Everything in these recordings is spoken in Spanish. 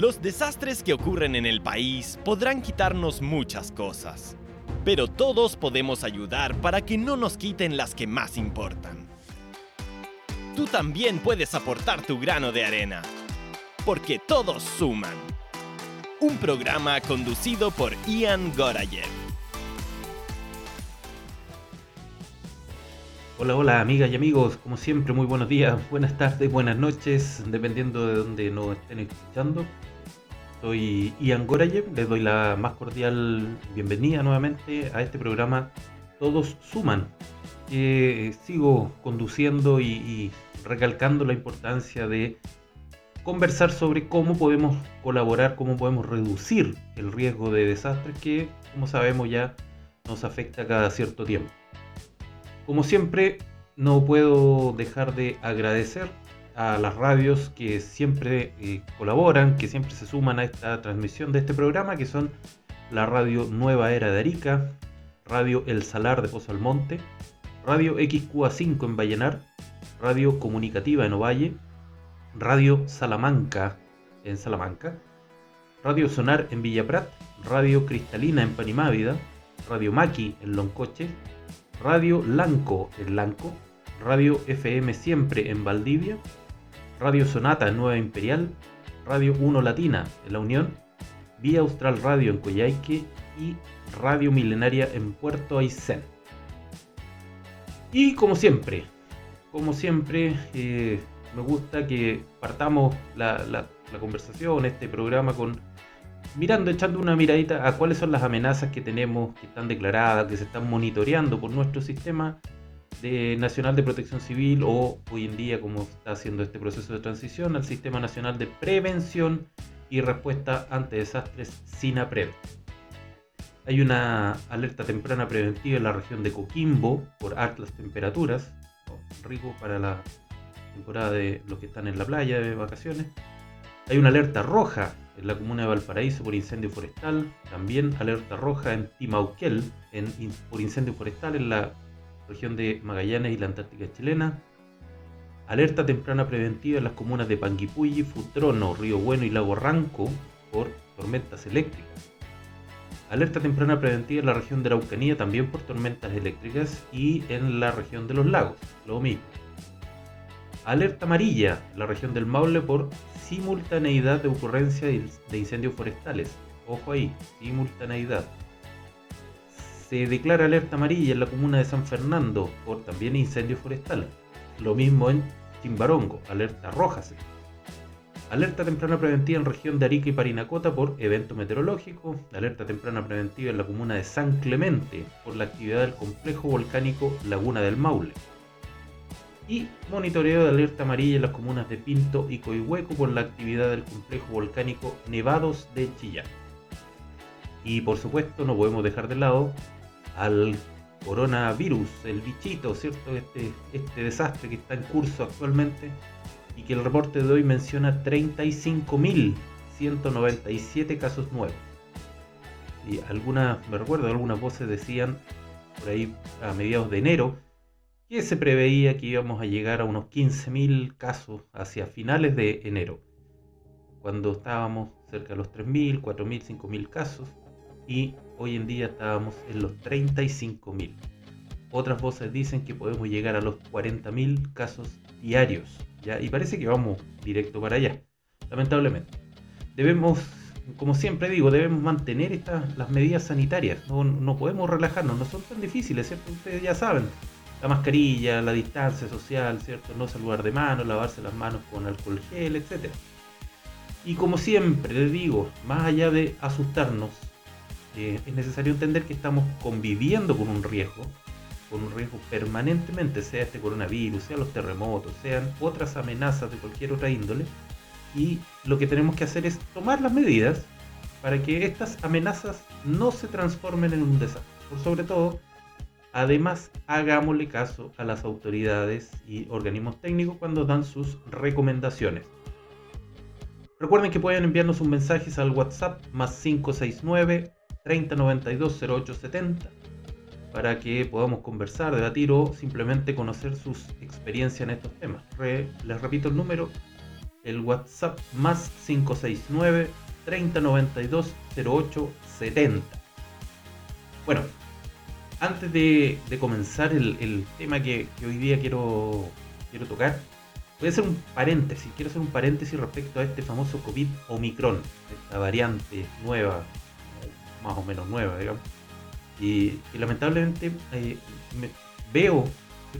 Los desastres que ocurren en el país podrán quitarnos muchas cosas, pero todos podemos ayudar para que no nos quiten las que más importan. Tú también puedes aportar tu grano de arena, porque todos suman. Un programa conducido por Ian Gorayev. Hola, hola amigas y amigos, como siempre muy buenos días, buenas tardes, buenas noches, dependiendo de donde nos estén escuchando. Soy Ian Gorayev, les doy la más cordial bienvenida nuevamente a este programa Todos Suman, sigo conduciendo y, recalcando la importancia de conversar sobre cómo podemos colaborar, cómo podemos reducir el riesgo de desastres que, como sabemos, ya nos afecta cada cierto tiempo. Como siempre, no puedo dejar de agradecer a las radios que siempre eh, colaboran, que siempre se suman a esta transmisión de este programa, que son la radio Nueva Era de Arica, Radio El Salar de Pozo Almonte, Radio XQA5 en Vallenar, Radio Comunicativa en Ovalle, Radio Salamanca en Salamanca, Radio Sonar en Villa Prat, Radio Cristalina en Panimávida, Radio Maki en Loncoche, Radio Lanco en Lanco, Radio FM Siempre en Valdivia, Radio Sonata en Nueva Imperial, Radio 1 Latina en La Unión, Vía Austral Radio en Coyhaique y Radio Milenaria en Puerto Aysén. Y como siempre, como siempre, eh, me gusta que partamos la, conversación, este programa con mirando, echando una miradita a cuáles son las amenazas que tenemos, que están declaradas, que se están monitoreando por nuestro sistema de Nacional de Protección Civil o hoy en día, como está haciendo este proceso de transición, al Sistema Nacional de Prevención y Respuesta ante Desastres SINAPREV. Hay una alerta temprana preventiva en la región de Coquimbo por altas temperaturas, rico para la temporada de los que están en la playa de vacaciones. Hay una alerta roja en la comuna de Valparaíso por incendio forestal, también alerta roja en Timauquel por incendio forestal en la región de Magallanes y la Antártica chilena, alerta temprana preventiva en las comunas de Panguipulli, Futrono, Río Bueno y Lago Ranco por tormentas eléctricas. Alerta temprana preventiva en la región de Araucanía también por tormentas eléctricas y en la región de los lagos, lo mismo. Alerta amarilla en la región del Maule por simultaneidad de ocurrencia de incendios forestales. Ojo ahí, simultaneidad. Se declara alerta amarilla en la comuna de San Fernando por también incendio forestal. Lo mismo en Chimbarongo, alerta roja. Alerta temprana preventiva en región de Arica y Parinacota por evento meteorológico. Alerta temprana preventiva en la comuna de San Clemente por la actividad del complejo volcánico Laguna del Maule y monitoreo de alerta amarilla en las comunas de Pinto y Coihueco por la actividad del complejo volcánico Nevados de Chillán. Y por supuesto no podemos dejar de lado al coronavirus, el bichito, ¿cierto? Este, este desastre que está en curso actualmente y que el reporte de hoy menciona 35.197 casos nuevos. Y algunas, me recuerdo, algunas voces decían por ahí a mediados de enero que se preveía que íbamos a llegar a unos 15.000 casos hacia finales de enero, cuando estábamos cerca de los 3.000, 4.000, 5.000 casos y hoy en día estábamos en los 35.000. Otras voces dicen que podemos llegar a los 40.000 casos diarios, ¿ya? y parece que vamos directo para allá, lamentablemente. Debemos, como siempre digo, debemos mantener las medidas sanitarias, no, no podemos relajarnos, no son tan difíciles, ¿cierto? Ustedes ya saben, la mascarilla, la distancia social, ¿cierto? No saludar de mano, lavarse las manos con alcohol gel, etc. Y como siempre les digo, más allá de asustarnos, es necesario entender que estamos conviviendo con un riesgo, con un riesgo permanentemente, sea este coronavirus, sea los terremotos, sean otras amenazas de cualquier otra índole. Y lo que tenemos que hacer es tomar las medidas para que estas amenazas no se transformen en un desastre. Por sobre todo, Además, hagámosle caso a las autoridades y organismos técnicos cuando dan sus recomendaciones. Recuerden que pueden enviarnos un mensaje al WhatsApp más 569 3092 0870 para que podamos conversar, debatir o simplemente conocer sus experiencias en estos temas. les repito el número el WhatsApp más 569 3092 0870. Bueno, antes de, comenzar el, tema que, hoy día quiero, quiero tocar, voy a hacer un paréntesis. Quiero hacer un paréntesis respecto a este famoso COVID Omicron, esta variante nueva, más o menos nueva, digamos. Y, lamentablemente eh, veo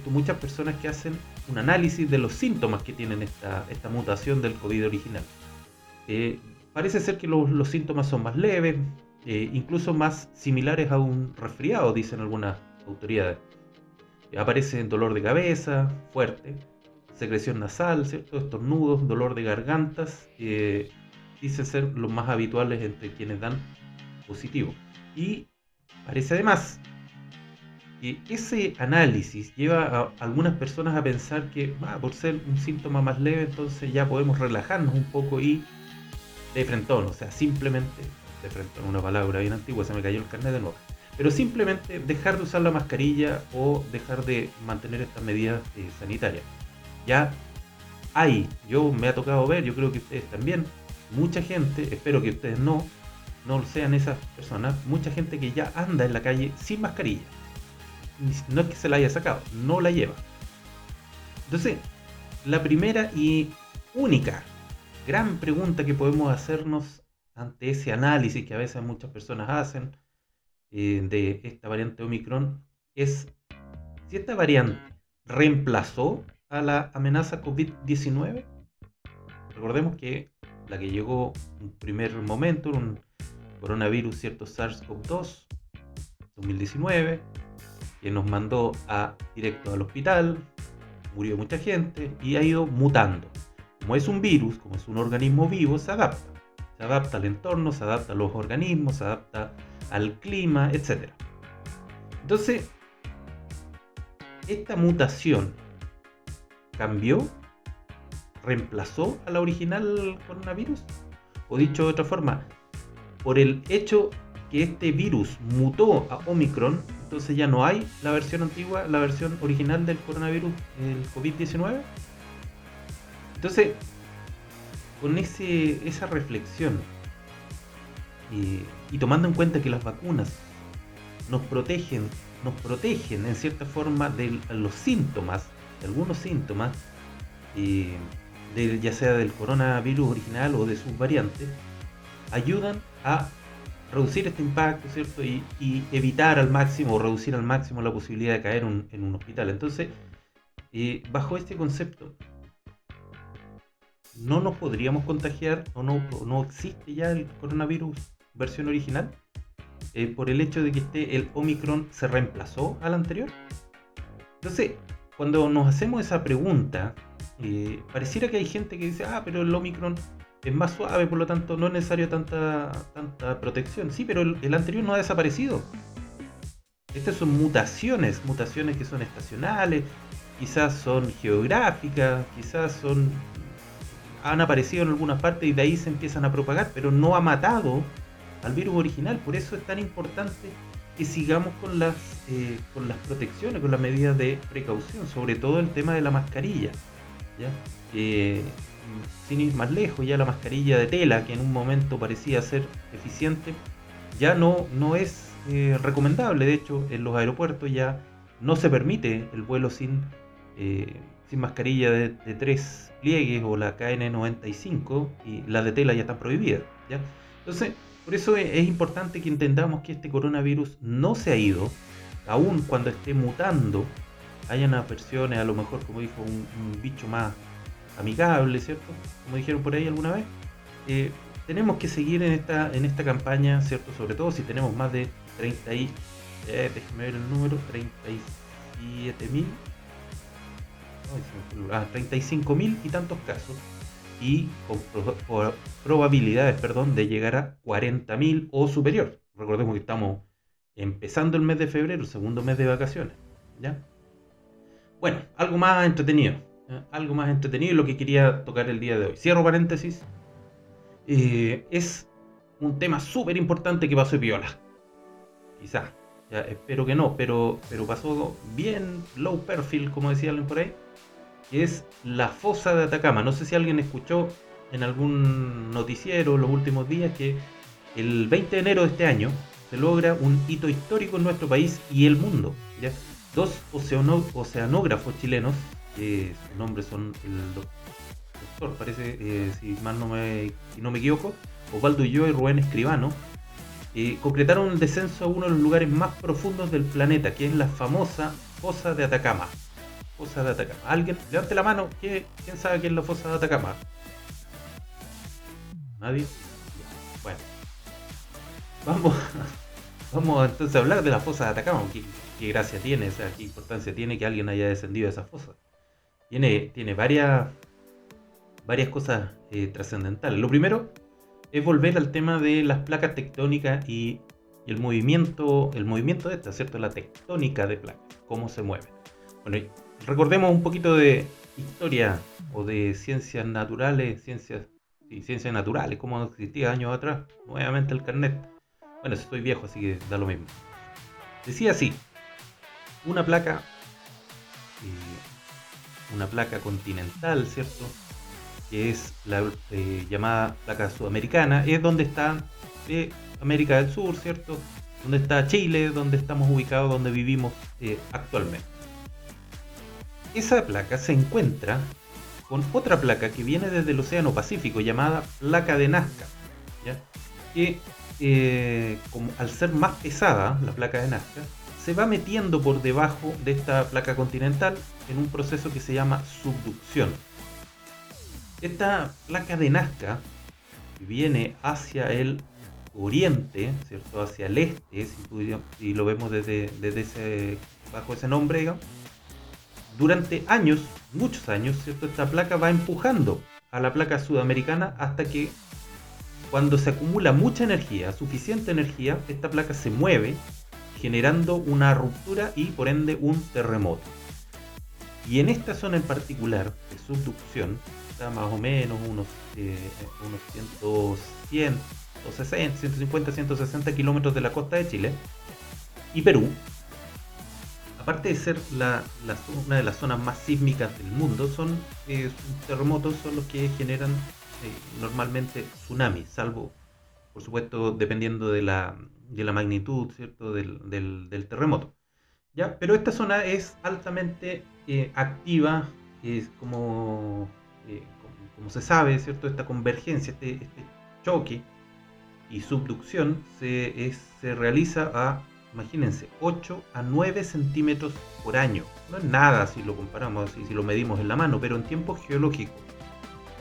muchas personas que hacen un análisis de los síntomas que tienen esta, esta mutación del COVID original. Eh, parece ser que los, síntomas son más leves, eh, incluso más similares a un resfriado, dicen algunas autoridades. Aparece dolor de cabeza fuerte, secreción nasal, ¿cierto? estornudos, dolor de gargantas, dicen ser los más habituales entre quienes dan positivo. Y parece además que ese análisis lleva a algunas personas a pensar que ah, por ser un síntoma más leve, entonces ya podemos relajarnos un poco y de frentón, o sea, simplemente, de frentón, una palabra bien antigua, se me cayó el carnet de nuevo, pero simplemente dejar de usar la mascarilla o dejar de mantener estas medidas eh, sanitarias. Ya hay, yo me ha tocado ver, yo creo que ustedes también, mucha gente, espero que ustedes no, no sean esas personas, mucha gente que ya anda en la calle sin mascarilla no es que se la haya sacado, no la lleva. Entonces, la primera y única gran pregunta que podemos hacernos ante ese análisis que a veces muchas personas hacen eh, de esta variante Omicron es si esta variante reemplazó a la amenaza COVID-19. Recordemos que la que llegó en primer momento, un coronavirus, cierto SARS-CoV-2, 2019, que nos mandó a, directo al hospital, murió mucha gente y ha ido mutando. Como es un virus, como es un organismo vivo, se adapta. Se adapta al entorno, se adapta a los organismos, se adapta al clima, etc. Entonces, esta mutación cambió, reemplazó a la original coronavirus. O dicho de otra forma, por el hecho que este virus mutó a Omicron, entonces ya no hay la versión antigua, la versión original del coronavirus, el COVID-19. Entonces, con ese, esa reflexión y, tomando en cuenta que las vacunas nos protegen, nos protegen en cierta forma de los síntomas, de algunos síntomas, ya sea del coronavirus original o de sus variantes, ayudan a reducir este impacto, ¿cierto? Y, evitar al máximo o reducir al máximo la posibilidad de caer en un hospital. Entonces, eh, bajo este concepto, no nos podríamos contagiar o no, existe ya el coronavirus versión original eh, por el hecho de que este, el Omicron se reemplazó al anterior. Entonces, cuando nos hacemos esa pregunta, eh, pareciera que hay gente que dice, ah, pero el Omicron es más suave, por lo tanto no es necesario tanta, tanta protección. Sí, pero el, anterior no ha desaparecido. Estas son mutaciones, mutaciones que son estacionales, quizás son geográficas, quizás son han aparecido en algunas partes y de ahí se empiezan a propagar, pero no ha matado al virus original. Por eso es tan importante que sigamos con las, eh, con las protecciones, con las medidas de precaución, sobre todo el tema de la mascarilla. ¿ya? Eh, sin ir más lejos, ya la mascarilla de tela, que en un momento parecía ser eficiente, ya no, no es eh, recomendable. De hecho, en los aeropuertos ya no se permite el vuelo sin, eh, sin mascarilla de, tres pliegues o la KN95 y la de tela ya están prohibidas. ¿ya? Entonces, por eso es, importante que entendamos que este coronavirus no se ha ido, aun cuando esté mutando, hayan versiones, a lo mejor, como dijo, un bicho más amigable, ¿cierto? Como dijeron por ahí alguna vez. Eh, tenemos que seguir en esta, en esta campaña, ¿cierto? Sobre todo si tenemos más de 30 y, eh, déjeme ver el número, 37 mil, ah, 35 mil y tantos casos y con probabilidades, perdón, de llegar a 40 mil o superior. Recordemos que estamos empezando el mes de febrero, segundo mes de vacaciones, ¿ya? Bueno, algo más entretenido. ¿Eh? algo más entretenido lo que quería tocar el día de hoy. Cierro paréntesis. Eh, es un tema súper importante que pasó en Piola. Quizá. espero que no, pero, pero pasó bien low perfil, como decía alguien por ahí. que es la fosa de Atacama. No sé si alguien escuchó en algún noticiero los últimos días que el 20 de enero de este año se logra un hito histórico en nuestro país y el mundo. ¿ya? Dos oceanógrafos chilenos, que sus nombres son el doctor, parece, eh, si mal no me, no me equivoco, Osvaldo yo y Rubén Escribano, eh, concretaron un descenso a uno de los lugares más profundos del planeta, que es la famosa fosa de Atacama. Fosa de Atacama. ¿Alguien? Levante la mano. ¿Quién sabe qué es la fosa de Atacama? ¿Nadie? Bueno. Vamos, vamos entonces a hablar de la fosa de Atacama. ¿Qué, gracia tiene? O sea, qué importancia tiene que alguien haya descendido de esa fosa. Tiene, tiene varias, varias cosas eh, trascendentales. Lo primero es volver al tema de las placas tectónicas y, el movimiento, el movimiento de esta, ¿cierto? La tectónica de placas, cómo se mueven. Bueno, recordemos un poquito de historia o de ciencias naturales, ciencias, y ciencias naturales, como existía años atrás. Nuevamente el carnet. Bueno, estoy viejo, así que da lo mismo. Decía así, una placa, eh, una placa continental, ¿cierto? que es la eh, llamada placa sudamericana, es donde está eh, América del Sur, ¿cierto? Donde está Chile, donde estamos ubicados, donde vivimos eh, actualmente. Esa placa se encuentra con otra placa que viene desde el Océano Pacífico, llamada placa de Nazca, que como, al ser más pesada, la placa de Nazca, se va metiendo por debajo de esta placa continental en un proceso que se llama subducción. Esta placa de Nazca viene hacia el oriente, ¿cierto? hacia el este, si, lo vemos desde, ese, bajo ese nombre, durante años, muchos años, ¿cierto? esta placa va empujando a la placa sudamericana hasta que cuando se acumula mucha energía, suficiente energía, esta placa se mueve generando una ruptura y por ende un terremoto. Y en esta zona en particular de subducción, más o menos unos, eh, unos 100, 160, 150, 160 kilómetros de la costa de Chile. Y Perú, aparte de ser la, una de las zonas más sísmicas del mundo, son eh, terremotos son los que generan eh, normalmente tsunamis, salvo, por supuesto, dependiendo de la, de la magnitud ¿cierto? Del, del, terremoto. ¿Ya? Pero esta zona es altamente activa, es como eh, como, se sabe, ¿cierto? Esta convergencia, este, este choque y subducción se, se realiza a, imagínense, 8 a 9 centímetros por año. No es nada si lo comparamos, si, si lo medimos en la mano, pero en tiempo geológico,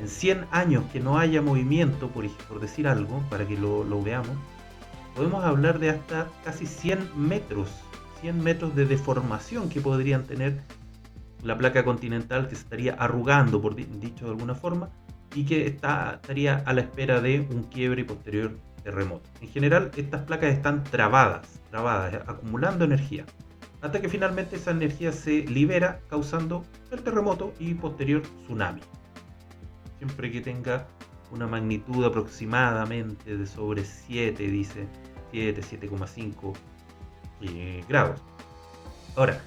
en 100 años que no haya movimiento, por, por decir algo, para que lo, lo veamos, podemos hablar de hasta casi 100 metros, 100 metros de deformación que podrían tener la placa continental que se estaría arrugando, por dicho de alguna forma, y que está, estaría a la espera de un quiebre y posterior terremoto. En general, estas placas están trabadas, trabadas, acumulando energía, hasta que finalmente esa energía se libera, causando el terremoto y posterior tsunami. Siempre que tenga una magnitud aproximadamente de sobre 7, dice 7, 7,5 eh, grados. Ahora,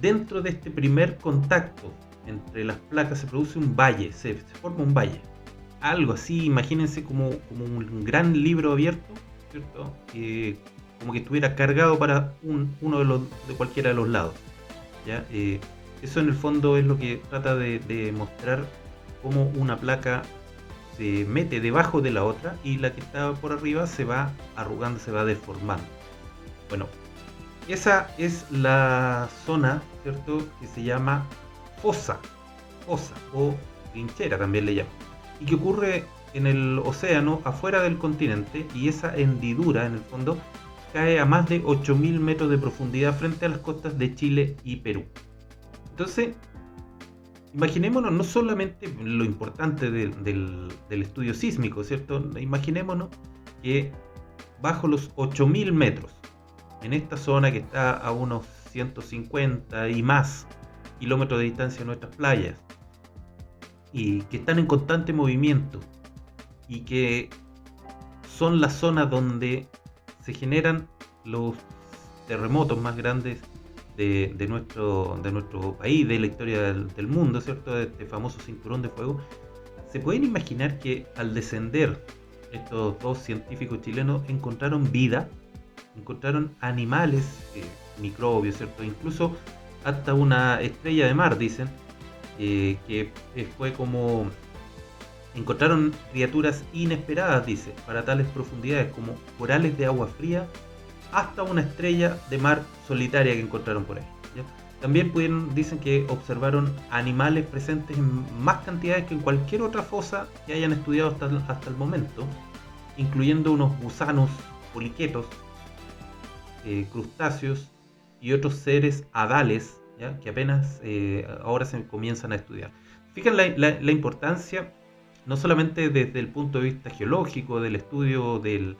dentro de este primer contacto entre las placas se produce un valle, se, forma un valle. Algo así, imagínense como, como un gran libro abierto, ¿cierto? como que estuviera cargado para uno de, los, cualquiera de los lados. ¿ya? Eh, eso en el fondo es lo que trata de, de mostrar cómo una placa se mete debajo de la otra y la que está por arriba se va arrugando, se va deformando. Bueno, esa es la zona, ¿cierto? Que se llama fosa, fosa o trinchera también le llaman. Y que ocurre en el océano afuera del continente y esa hendidura en el fondo cae a más de 8.000 metros de profundidad frente a las costas de Chile y Perú. Entonces, imaginémonos no solamente lo importante del, del estudio sísmico, ¿cierto? Imaginémonos que bajo los 8.000 metros en esta zona que está a unos 150 y más kilómetros de distancia de nuestras playas y que están en constante movimiento y que son las zonas donde se generan los terremotos más grandes de, nuestro, de nuestro país, de la historia del, mundo, ¿cierto? De este famoso cinturón de fuego, se pueden imaginar que al descender estos dos científicos chilenos encontraron vida, encontraron animales, eh, microbios, ¿cierto? Incluso hasta una estrella de mar, dicen, eh, que fue como encontraron criaturas inesperadas, dice, para tales profundidades como corales de agua fría hasta una estrella de mar solitaria que encontraron por ahí. También pudieron, dicen que observaron animales presentes en más cantidades que en cualquier otra fosa que hayan estudiado hasta, hasta el momento, incluyendo unos gusanos, poliquetos, eh, crustáceos y otros seres adales que apenas eh, ahora se comienzan a estudiar. Fíjense la, importancia, no solamente desde el punto de vista geológico, del estudio del,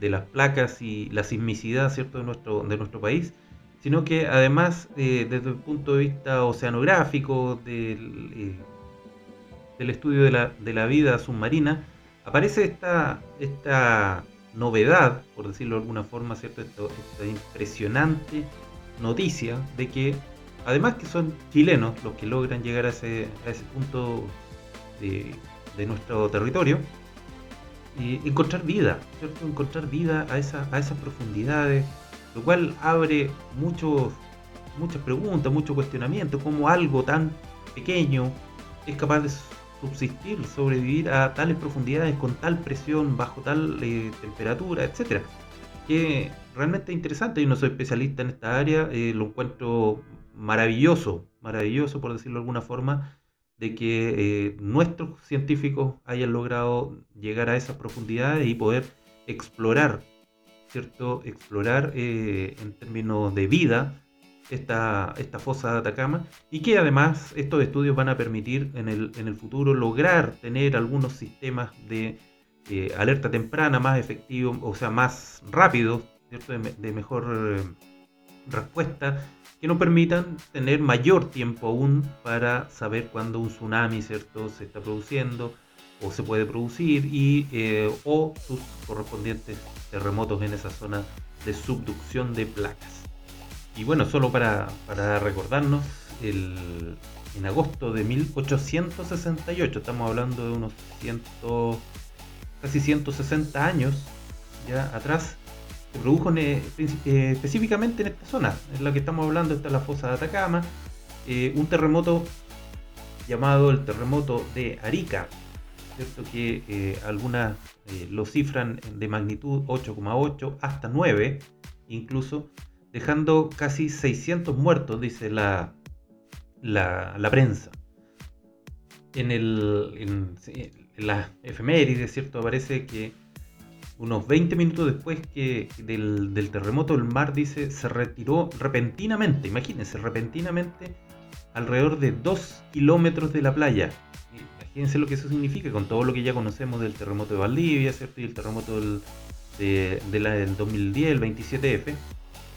de las placas y la sismicidad ¿cierto? De, nuestro, de nuestro país, sino que además eh, desde el punto de vista oceanográfico, del, eh, del estudio de la, de la, vida submarina, aparece esta, esta novedad, por decirlo de alguna forma, ¿cierto? esta impresionante noticia de que además que son chilenos los que logran llegar a ese, a ese punto de, nuestro territorio, y encontrar vida. Encontrar vida a, esa, a esas profundidades, lo cual abre muchos, muchas preguntas, mucho cuestionamiento, cómo algo tan pequeño es capaz de subsistir, sobrevivir a tales profundidades con tal presión, bajo tal eh, temperatura, etcétera. Que realmente interesante, yo no soy especialista en esta área, eh, lo encuentro maravilloso, maravilloso por decirlo de alguna forma, de que eh, nuestros científicos hayan logrado llegar a esas profundidades y poder explorar, ¿cierto? Explorar eh, en términos de vida esta, esta fosa de Atacama y que además estos estudios van a permitir en el, en el futuro lograr tener algunos sistemas de eh, alerta temprana más efectivos, o sea, más rápidos, ¿cierto? de mejor respuesta que nos permitan tener mayor tiempo aún para saber cuándo un tsunami ¿cierto? se está produciendo o se puede producir y, eh, o sus correspondientes terremotos en esa zona de subducción de placas. Y bueno, solo para, para recordarnos, el, en agosto de 1868, estamos hablando de unos ciento, casi 160 años ya atrás, produjo eh, específicamente en esta zona, en la que estamos hablando, está la fosa de Atacama, eh, un terremoto llamado el terremoto de Arica, ¿cierto? que eh, algunas lo cifran de magnitud 8,8 hasta 9, incluso, dejando casi 600 muertos, dice la, prensa. En, el, en, en la efeméride, ¿cierto? Aparece que unos 20 minutos después que del, terremoto, el mar dice se retiró repentinamente, imagínense, repentinamente alrededor de 2 kilómetros de la playa. Imagínense lo que eso significa con todo lo que ya conocemos del terremoto de Valdivia, ¿cierto? Y el terremoto del, de, la, del 2010, el 27F.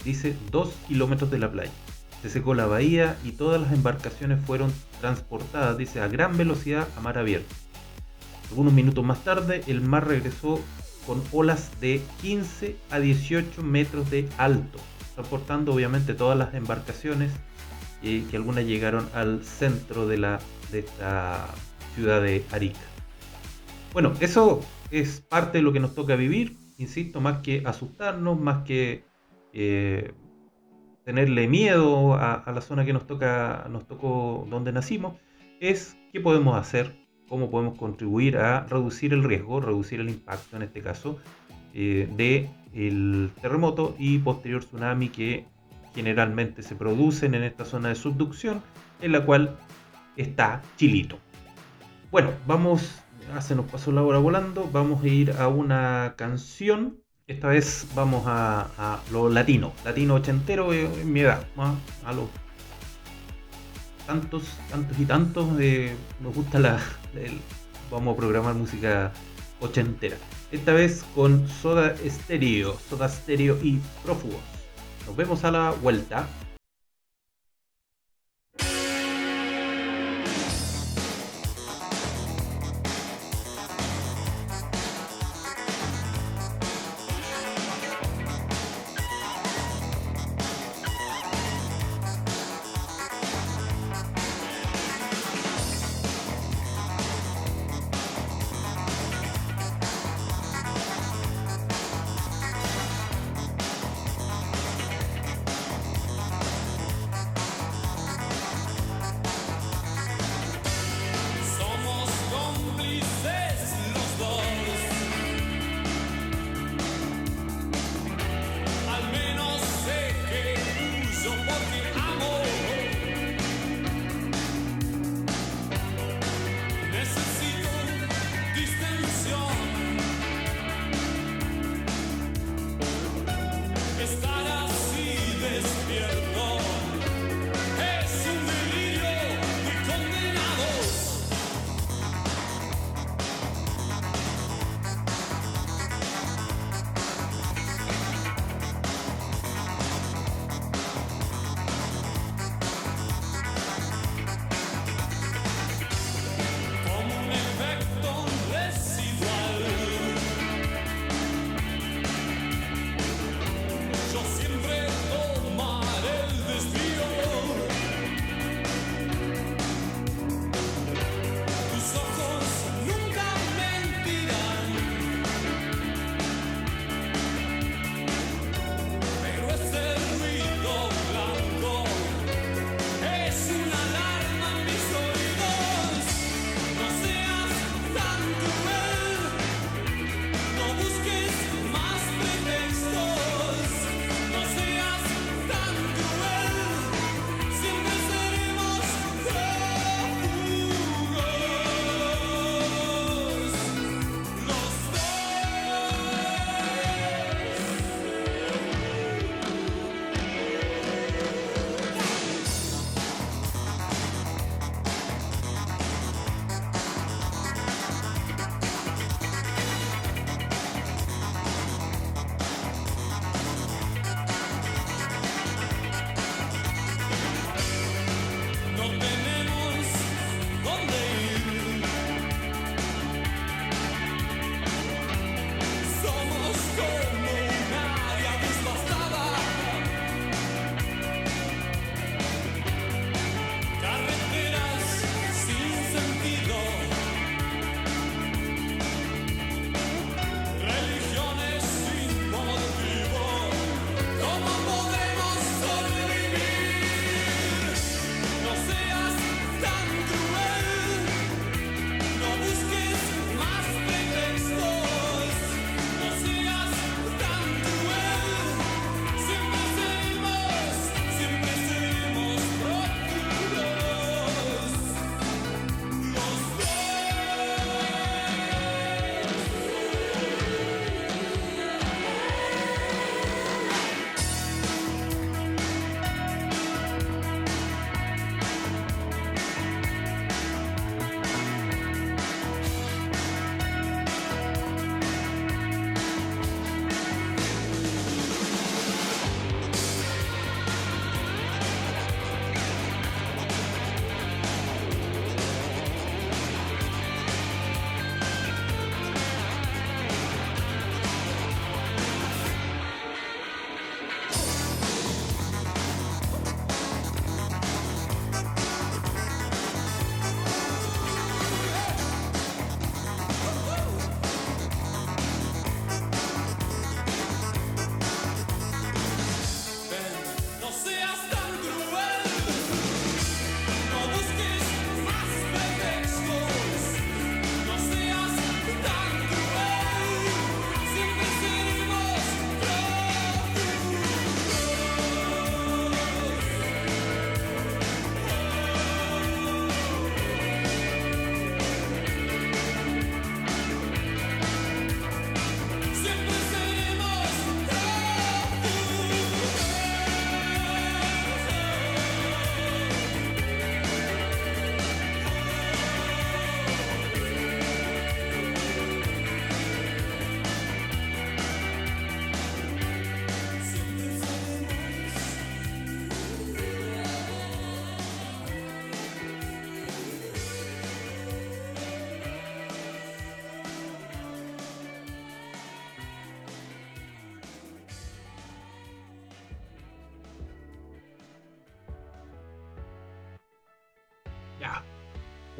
Dice 2 kilómetros de la playa. Se secó la bahía y todas las embarcaciones fueron transportadas, dice, a gran velocidad a mar abierto. Algunos minutos más tarde, el mar regresó con olas de 15 a 18 metros de alto, transportando obviamente todas las embarcaciones y que algunas llegaron al centro de, la, de esta ciudad de Arica. Bueno, eso es parte de lo que nos toca vivir, insisto, más que asustarnos, más que eh, tenerle miedo a, a, la zona que nos toca, nos tocó donde nacimos, es qué podemos hacer cómo podemos contribuir a reducir el riesgo, reducir el impacto en este caso eh, de el terremoto y posterior tsunami que generalmente se producen en esta zona de subducción en la cual está Chilito. Bueno, vamos, ya se nos pasó la hora volando, vamos a ir a una canción. Esta vez vamos a, lo latino, latino ochentero en mi edad, a los tantos, tantos y tantos, eh, nos gusta la, vamos a programar música ochentera. Esta vez con Soda Stereo, Soda Stereo y Prófugos. Nos vemos a la vuelta.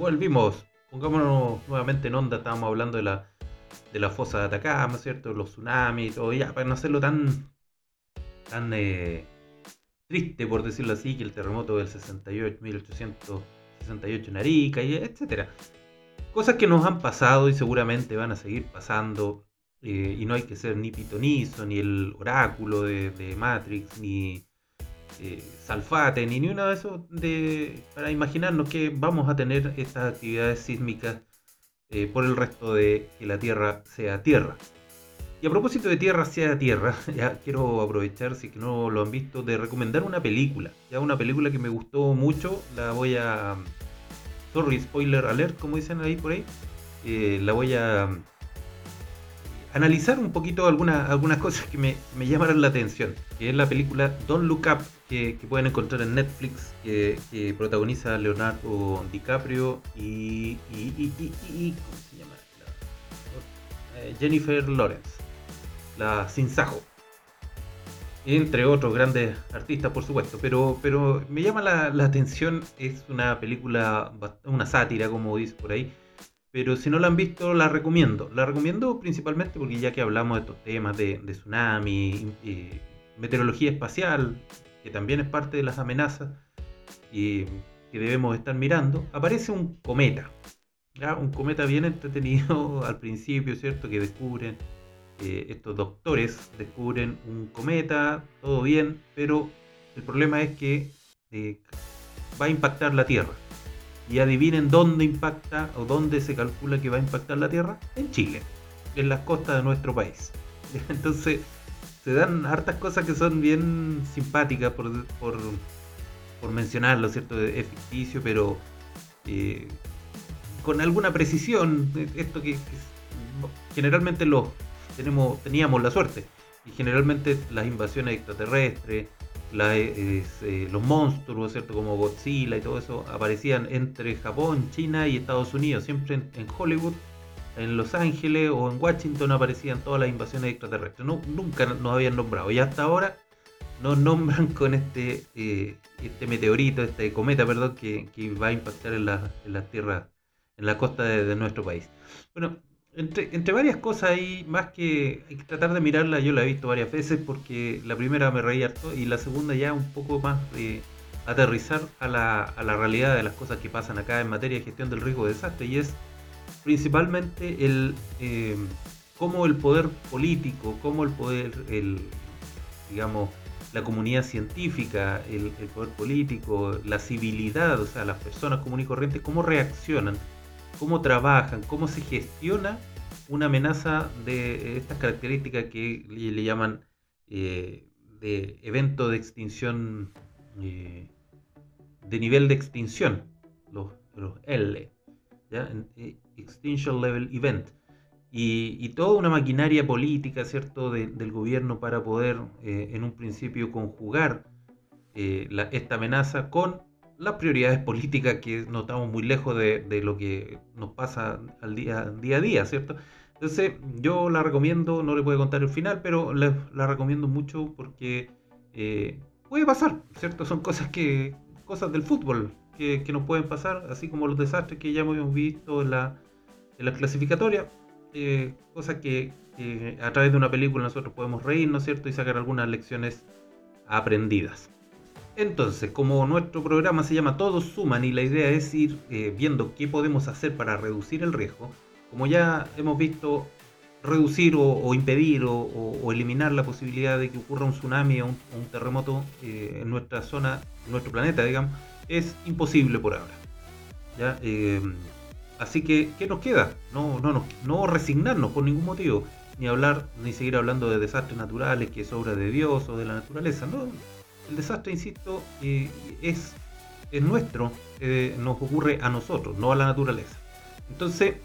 Volvimos. Pongámonos nuevamente en onda. Estábamos hablando de la, de la fosa de Atacama, ¿cierto? Los tsunamis, todo. Ya, para no hacerlo tan, tan eh, triste, por decirlo así, que el terremoto del 68, 1868 en Arica, y etcétera. Cosas que nos han pasado y seguramente van a seguir pasando. Eh, y no hay que ser ni pitonizo, ni el oráculo de, Matrix, ni eh, Salfate, ni ni uno de esos de, para imaginarnos que vamos a tener estas actividades sísmicas eh, por el resto de que la Tierra sea Tierra. Y a propósito de Tierra sea Tierra, ya quiero aprovechar, si que no lo han visto, de recomendar una película. Ya una película que me gustó mucho, la voy a... Sorry, spoiler alert, como dicen ahí por ahí. la voy a analizar un poquito algunas, algunas cosas que me, me llamaron la atención, que es la película Don't Look Up, que, pueden encontrar en Netflix, que, protagoniza Leonardo DiCaprio y, y, ¿cómo se llama? Eh, Jennifer Lawrence, la Sinsajo. Entre otros grandes artistas, por supuesto, pero, pero me llama la, la atención, es una película, una sátira, como dice por ahí, pero si no la han visto, la recomiendo. La recomiendo principalmente porque ya que hablamos de estos temas de, tsunami, meteorología espacial, que también es parte de las amenazas y que debemos estar mirando, aparece un cometa. Un cometa bien entretenido al principio, ¿cierto? Que descubren, eh, estos doctores descubren un cometa, todo bien, pero el problema es que eh, va a impactar la Tierra. Y adivinen dónde impacta o dónde se calcula que va a impactar la Tierra. En Chile, en las costas de nuestro país. Entonces, se dan hartas cosas que son bien simpáticas por, por, mencionarlo, ¿cierto? Es ficticio, pero eh, con alguna precisión. Esto que, generalmente lo tenemos, teníamos la suerte. Y generalmente las invasiones extraterrestres, eh, los monstruos, ¿cierto? Como Godzilla y todo eso, aparecían entre Japón, China y Estados Unidos. Siempre en, Hollywood, en Los Ángeles o en Washington aparecían todas las invasiones extraterrestres. nunca nos habían nombrado. Y hasta ahora nos nombran con este, eh, este meteorito, este cometa, perdón, que, va a impactar en la, en tierra, en la costa de, de nuestro país. Bueno, entre, varias cosas ahí, más que, tratar de mirarla, yo la he visto varias veces porque la primera me reí harto y la segunda ya un poco más de aterrizar a la, a la realidad de las cosas que pasan acá en materia de gestión del riesgo de desastre y es principalmente el eh, cómo el poder político, cómo el poder, el, digamos, la comunidad científica, el, el poder político, la civilidad, o sea, las personas comunes y corrientes, cómo reaccionan cómo trabajan, cómo se gestiona una amenaza de estas características que le, llaman eh, de evento de extinción, eh, de nivel de extinción, los, L, eh, Extinction Level Event. Y, toda una maquinaria política, ¿cierto?, del gobierno para poder, en un principio, conjugar esta amenaza con las prioridades políticas que no estamos muy lejos de, lo que nos pasa al día, día a día, ¿cierto? Entonces yo la recomiendo, no le puedo contar el final, pero la, recomiendo mucho porque eh, puede pasar, ¿cierto? Son cosas que cosas del fútbol que, que, nos pueden pasar, así como los desastres que ya hemos visto en la, en la clasificatoria, eh, cosas que, que a través de una película nosotros podemos reírnos, ¿cierto? Y sacar algunas lecciones aprendidas. Entonces, como nuestro programa se llama Todos Suman y la idea es ir eh, viendo qué podemos hacer para reducir el riesgo, como ya hemos visto, reducir o, impedir o, eliminar la posibilidad de que ocurra un tsunami o un, terremoto eh, en nuestra zona, en nuestro planeta, digamos, es imposible por ahora. Eh, así que, ¿qué nos queda? No, no, no, no resignarnos por ningún motivo, ni hablar, ni seguir hablando de desastres naturales, que es obra de Dios o de la naturaleza. No, el desastre, insisto, eh, es, es, nuestro, eh, nos ocurre a nosotros, no a la naturaleza. Entonces,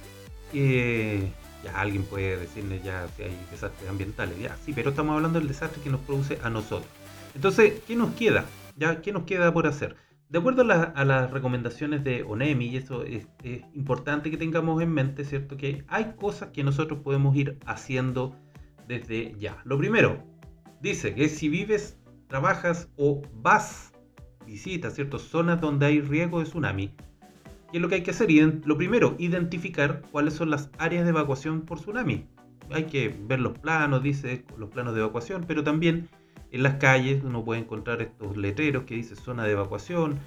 eh, ya alguien puede decirle ya si hay desastres ambientales, ya sí, pero estamos hablando del desastre que nos produce a nosotros. Entonces, ¿qué nos queda? ¿Ya? ¿Qué nos queda por hacer? De acuerdo a, las recomendaciones de ONEMI, y eso es, es, importante que tengamos en mente, ¿cierto? Que hay cosas que nosotros podemos ir haciendo desde ya. Lo primero, dice que si vives trabajas o vas, visitas ciertas zonas donde hay riesgo de tsunami, ¿qué es lo que hay que hacer? Lo primero, identificar cuáles son las áreas de evacuación por tsunami. Hay que ver los planos, dice, los planos de evacuación, pero también en las calles uno puede encontrar estos letreros que dice zona de evacuación,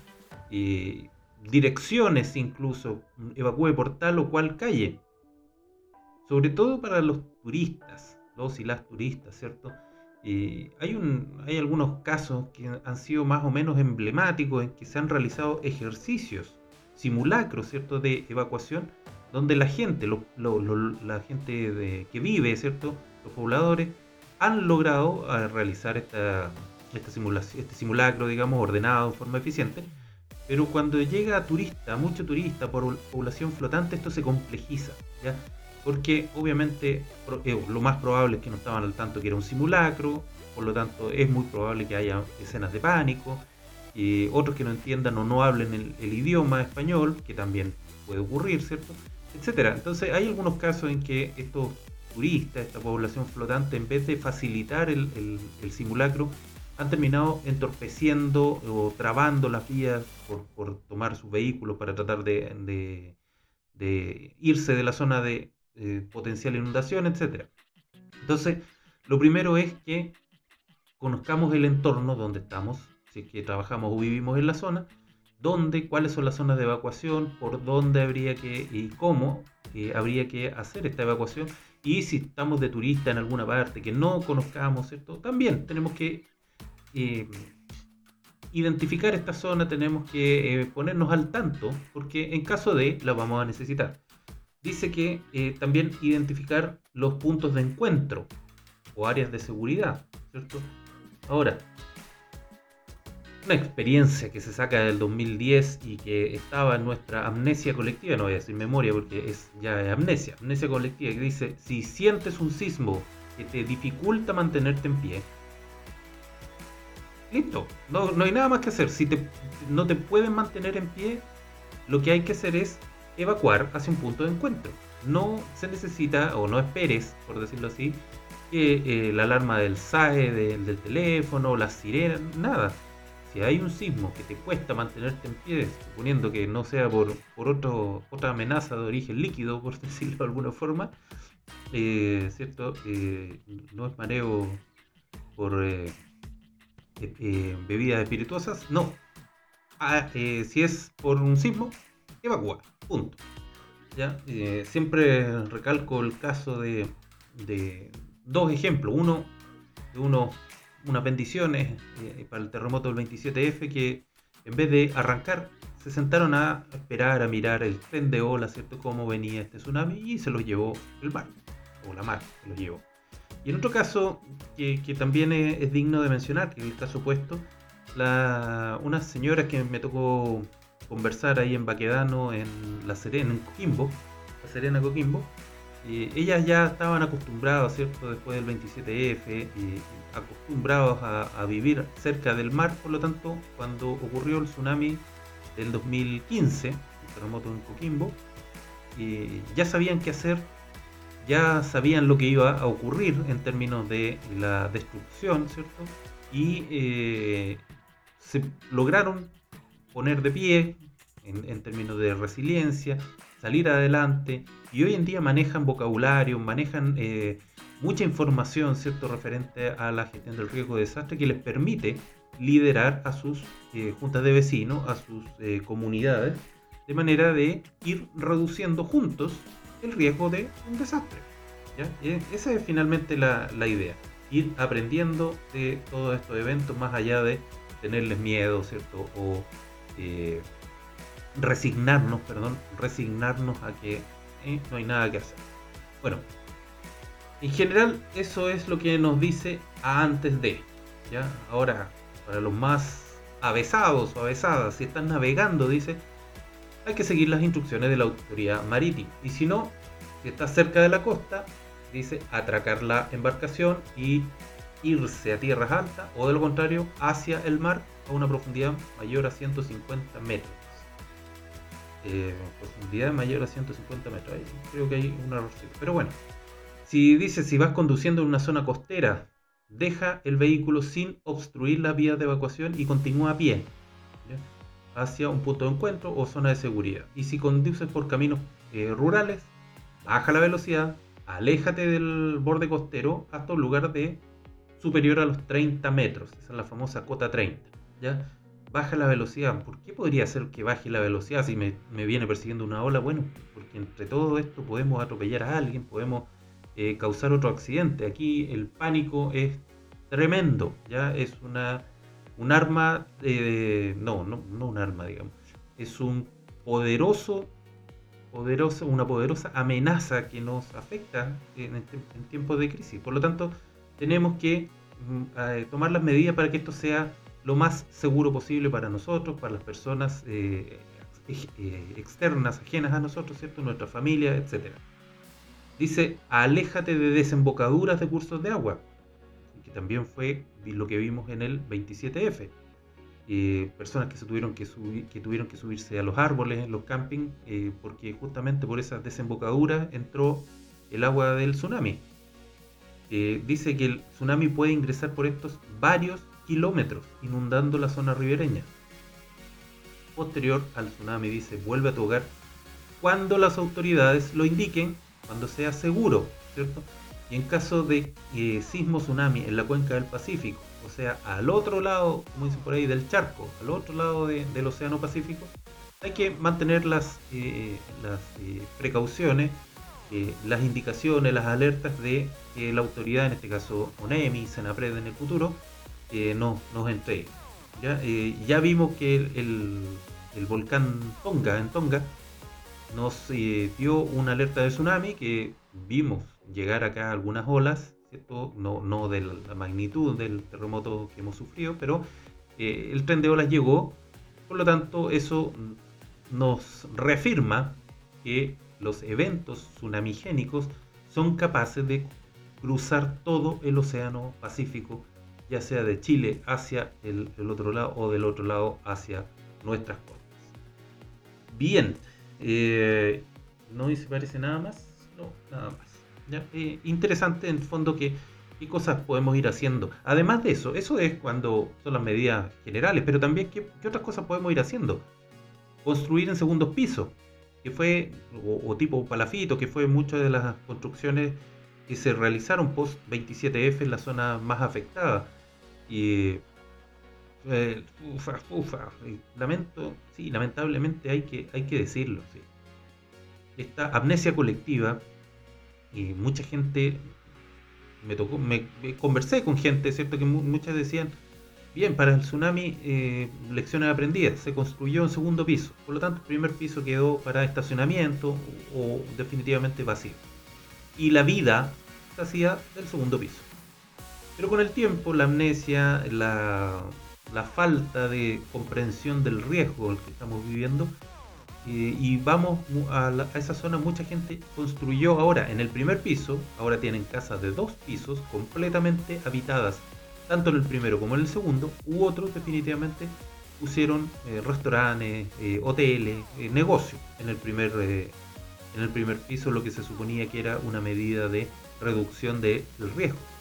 y direcciones incluso, evacúe por tal o cual calle. Sobre todo para los turistas, los y las turistas, ¿cierto? Hay, un, hay algunos casos que han sido más o menos emblemáticos en que se han realizado ejercicios, simulacros, ¿cierto?, de evacuación, donde la gente, la gente que vive, ¿cierto?, los pobladores, han logrado eh, realizar esta, simulación, este simulacro, digamos, ordenado de forma eficiente. Pero cuando llega turista, mucho turista por población flotante, esto se complejiza. Porque obviamente eh, lo más probable es que no estaban al tanto que era un simulacro, por lo tanto es muy probable que haya escenas de pánico, otros que no entiendan o no hablen el, idioma español, que también puede ocurrir, ¿cierto? Etcétera. Entonces hay algunos casos en que estos turistas, esta población flotante, en vez de facilitar el, simulacro, han terminado entorpeciendo o trabando las vías por, tomar sus vehículos para tratar de irse de la zona de eh, potencial inundación, etc. Entonces, lo primero es que conozcamos el entorno donde estamos, si es que trabajamos o vivimos en la zona, dónde, cuáles son las zonas de evacuación, por dónde habría que y cómo eh, habría que hacer esta evacuación. Y si estamos de turista en alguna parte que no conozcamos, ¿cierto? También tenemos que eh, identificar esta zona, tenemos que ponernos al tanto, porque en caso de la vamos a necesitar dice que eh, también identificar los puntos de encuentro o áreas de seguridad, ¿cierto? Ahora, una experiencia que se saca del 2010 y que estaba en nuestra amnesia colectiva, no voy a decir memoria porque es ya amnesia, amnesia colectiva, que dice, si sientes un sismo que te dificulta mantenerte en pie, listo, no, no hay nada más que hacer, si te, no te pueden mantener en pie, lo que hay que hacer es evacuar hacia un punto de encuentro. No se necesita, o no esperes, por decirlo así, que eh, la alarma del SAE, del teléfono, la sirena, nada. Si hay un sismo que te cuesta mantenerte en pie, suponiendo que no sea por, por otro, otra amenaza de origen líquido, por decirlo de alguna forma, eh, ¿cierto? Eh, no es mareo por bebidas espirituosas, no. Ah, si es por un sismo, evacúa. Punto. ¿Ya? Eh, siempre recalco el caso de, dos ejemplos. Uno de uno, unas bendiciones eh, para el terremoto del 27F que en vez de arrancar se sentaron a esperar, a mirar el tren de ola, ¿cierto? Cómo venía este tsunami y se lo llevó el mar, o la mar se lo llevó. Y en otro caso, que, también es, digno de mencionar, que es el caso opuesto, la, una señora que me tocó conversar ahí en Baquedano, en La Serena, en Coquimbo, La Serena, Coquimbo. Y ellas ya estaban acostumbradas, ¿cierto? Después del 27F, y acostumbrados a, vivir cerca del mar, por lo tanto, cuando ocurrió el tsunami del 2015, el terremoto en Coquimbo, ya sabían qué hacer, ya sabían lo que iba a ocurrir en términos de la destrucción, ¿cierto? Y eh, se lograron poner de pie en, términos de resiliencia, salir adelante, y hoy en día manejan vocabulario, manejan eh, mucha información, ¿cierto?, referente a la gestión del riesgo de desastre que les permite liderar a sus eh, juntas de vecinos, a sus eh, comunidades, de manera de ir reduciendo juntos el riesgo de un desastre. esa es finalmente la, la, idea, ir aprendiendo de todos estos eventos más allá de tenerles miedo, ¿cierto? O eh, resignarnos, perdón, resignarnos a que eh, no hay nada que hacer. Bueno, en general eso es lo que nos dice antes de, ¿ya? Ahora, para los más avesados o avesadas, si están navegando, dice, hay que seguir las instrucciones de la autoridad marítima. Y si no, si está cerca de la costa, dice atracar la embarcación y irse a tierras altas o de lo contrario hacia el mar a una profundidad mayor a 150 metros. Eh, profundidad mayor a 150 metros. Ahí creo que hay un error. Pero bueno, si dice si vas conduciendo en una zona costera, deja el vehículo sin obstruir la vía de evacuación y continúa a pie. hacia un punto de encuentro o zona de seguridad. Y si conduces por caminos eh, rurales, baja la velocidad, aléjate del borde costero hasta un lugar de superior a los 30 metros. Esa es la famosa cota 30. ¿Ya? Baja la velocidad. ¿Por qué podría ser que baje la velocidad si me, me viene persiguiendo una ola? Bueno, porque entre todo esto podemos atropellar a alguien, podemos eh, causar otro accidente. Aquí el pánico es tremendo, ya es una un arma, de, no, no, no un arma, digamos, es un poderoso, poderoso, una poderosa amenaza que nos afecta en, este, tiempos de crisis. Por lo tanto, tenemos que mm, eh, tomar las medidas para que esto sea lo más seguro posible para nosotros, para las personas eh, externas, ajenas a nosotros, ¿cierto? Nuestra familia, etcétera. Dice, aléjate de desembocaduras de cursos de agua, que también fue lo que vimos en el 27F. Eh, personas que, se tuvieron que, subir, que tuvieron que subirse a los árboles en los campings, eh, porque justamente por esas desembocaduras entró el agua del tsunami. Eh, dice que el tsunami puede ingresar por estos varios kilómetros, inundando la zona ribereña. Posterior al tsunami, dice, vuelve a tu hogar cuando las autoridades lo indiquen cuando sea seguro, ¿cierto? Y en caso de eh, sismo tsunami en la cuenca del Pacífico, o sea, al otro lado, como dicen por ahí, del charco, al otro lado del Océano Pacífico, hay que mantener las, eh, las eh, precauciones, las indicaciones, las alertas de la autoridad, en este caso ONEMI, Senapred en el futuro, no, nos entregue. ¿ya? ya vimos que el, el volcán Tonga, en Tonga, nos eh, dio una alerta de tsunami que vimos llegar acá algunas olas. No, no de la magnitud del terremoto que hemos sufrido, pero eh, el tren de olas llegó, por lo tanto eso nos reafirma que los eventos tsunamigénicos son capaces de cruzar todo el océano Pacífico, ya sea de Chile hacia el, otro lado o del otro lado hacia nuestras costas. Bien, eh, no dice parece nada más. No, nada más. Eh, interesante en el fondo que qué cosas podemos ir haciendo. Además de eso, eso es cuando son las medidas generales, pero también qué, otras cosas podemos ir haciendo. Construir en segundos pisos, que fue, o, tipo palafito, que fue muchas de las construcciones que se realizaron post 27F en la zona más afectada. Y eh, ufa. Lamento, sí, lamentablemente hay que, hay que decirlo. Sí. Esta amnesia colectiva, y mucha gente, me tocó, me, conversé con gente, ¿cierto? Que muchas decían, bien, para el tsunami, eh, lecciones aprendidas, se construyó un segundo piso, por lo tanto el primer piso quedó para estacionamiento o definitivamente vacío. Y la vida se hacía del segundo piso. Pero con el tiempo, la amnesia, la la falta de comprensión del riesgo al que estamos viviendo. Eh, y vamos a, esa zona, mucha gente construyó ahora en el primer piso, ahora tienen casas de dos pisos completamente habitadas, tanto en el primero como en el segundo, u otros definitivamente pusieron eh, restaurantes, eh, hoteles, negocios en el primer en el primer piso, lo que se suponía que era una medida de reducción del riesgo.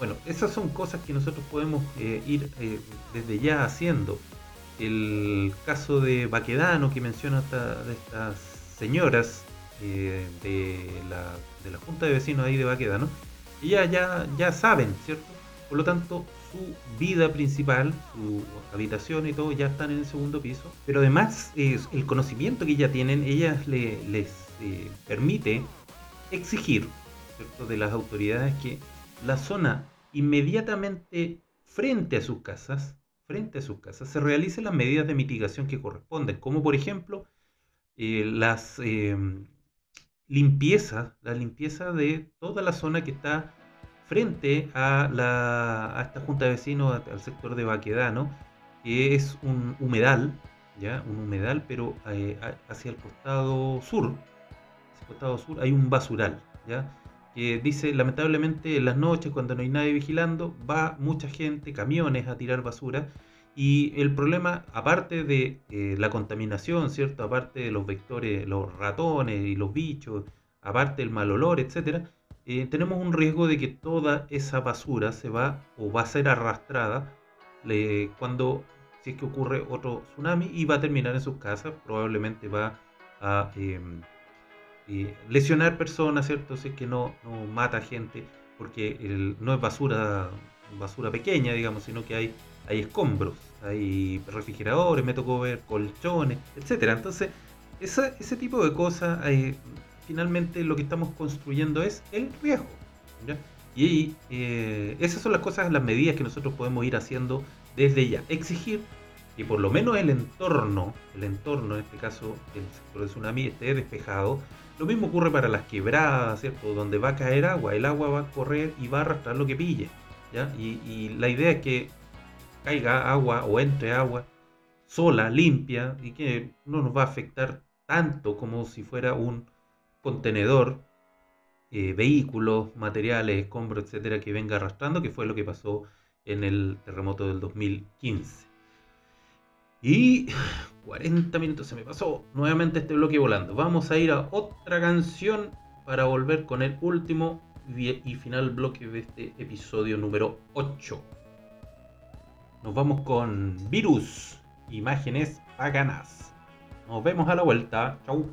Bueno, esas son cosas que nosotros podemos eh, ir eh, desde ya haciendo. El caso de Baquedano que menciona de estas señoras eh, de, la, Junta de Vecinos ahí de Baquedano, ellas ya, ya saben, ¿cierto? Por lo tanto, su vida principal, su habitación y todo ya están en el segundo piso. Pero además, el conocimiento que ya tienen, ellas les permite exigir ¿cierto? de las autoridades que la zona inmediatamente frente a sus casas, frente a sus casas, se realicen las medidas de mitigación que corresponden, como por ejemplo eh, las em, limpiezas, la limpieza de toda la zona que está frente a, la, esta junta de vecinos, al sector de Baquedano, que es un humedal, ¿ya? un humedal, pero eh, hacia el costado sur, hacia el costado sur hay un basural, ¿ya? Que dice lamentablemente en las noches cuando no hay nadie vigilando va mucha gente, camiones a tirar basura y el problema aparte de eh, la contaminación, ¿cierto? Aparte de los vectores, los ratones y los bichos, aparte del mal olor, etcétera, eh, tenemos un riesgo de que toda esa basura se va o va a ser arrastrada cuando si es que ocurre otro tsunami y va a terminar en sus casas, probablemente va a em, eh, lesionar personas, ¿cierto? Si es que no, no mata gente, porque no es basura, basura pequeña, digamos, sino que hay, hay escombros, hay refrigeradores, me tocó ver colchones, etcétera. Entonces, ese tipo de cosas, eh, finalmente lo que estamos construyendo es el riesgo. Y eh, esas son las cosas, las medidas que nosotros podemos ir haciendo desde ya. Exigir que por lo menos el entorno, el entorno, en este caso el sector de tsunami, esté despejado. Lo mismo ocurre para las quebradas, ¿cierto? Donde va a caer agua, el agua va a correr y va a arrastrar lo que pille. ¿ya? Y, y la idea es que caiga agua o entre agua sola, limpia, y que no nos va a afectar tanto como si fuera un contenedor, eh, vehículos, materiales, escombros, etcétera, que venga arrastrando, que fue lo que pasó en el terremoto del 2015. Y 40 minutos se me pasó nuevamente este bloque volando. Vamos a ir a otra canción para volver con el último y final bloque de este episodio número 8. Nos vamos con Virus, imágenes paganas. Nos vemos a la vuelta. Chau.